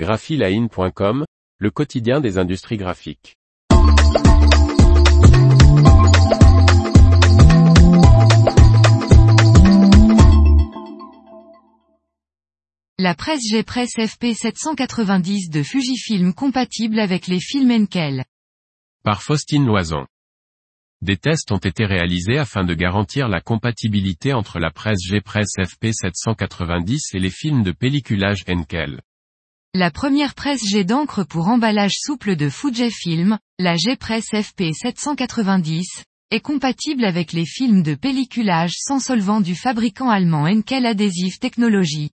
graphiline.com, le quotidien des industries graphiques. La presse G-Press FP790 de Fujifilm compatible avec les films Enkel. Par Faustine Loison. Des tests ont été réalisés afin de garantir la compatibilité entre la presse G-Press FP790 et les films de pelliculage Enkel. La première presse jet d'encre pour emballage souple de Fujifilm, la G-Press FP790, est compatible avec les films de pelliculage sans solvant du fabricant allemand Enkel Adhesive Technology.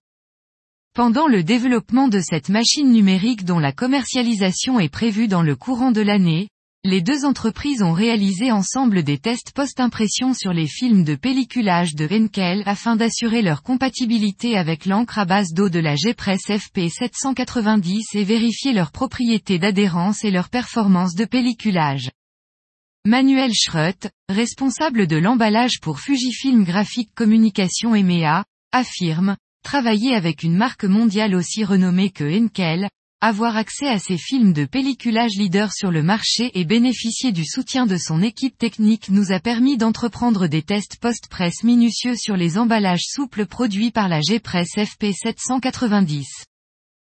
Pendant le développement de cette machine numérique dont la commercialisation est prévue dans le courant de l'année, les deux entreprises ont réalisé ensemble des tests post-impression sur les films de pelliculage de Henkel afin d'assurer leur compatibilité avec l'encre à base d'eau de la G-Press FP790 et vérifier leurs propriétés d'adhérence et leur performance de pelliculage. Manuel Schrött, responsable de l'emballage pour Fujifilm Graphic Communication EMEA, affirme, travailler avec une marque mondiale aussi renommée que Henkel, avoir accès à ces films de pelliculage leader sur le marché et bénéficier du soutien de son équipe technique nous a permis d'entreprendre des tests post-presse minutieux sur les emballages souples produits par la G-Press FP790.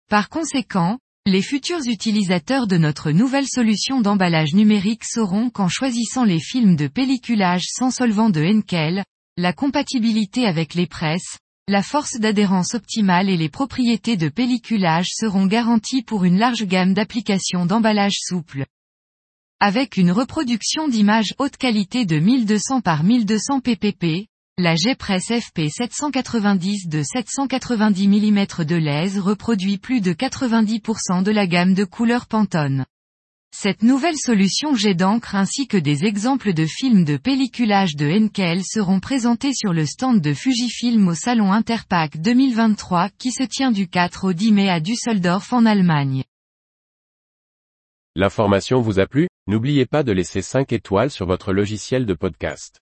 Par conséquent, les futurs utilisateurs de notre nouvelle solution d'emballage numérique sauront qu'en choisissant les films de pelliculage sans solvant de Henkel, la compatibilité avec les presses, la force d'adhérence optimale et les propriétés de pelliculage seront garanties pour une large gamme d'applications d'emballage souple. Avec une reproduction d'images haute qualité de 1200 par 1200 ppp, la G-Press FP 790 de 790 mm de lèse reproduit plus de 90% de la gamme de couleurs Pantone. Cette nouvelle solution jet d'encre ainsi que des exemples de films de pelliculage de Henkel seront présentés sur le stand de Fujifilm au salon Interpack 2023 qui se tient du 4 au 10 mai à Düsseldorf en Allemagne. L'information vous a plu? N'oubliez pas de laisser 5 étoiles sur votre logiciel de podcast.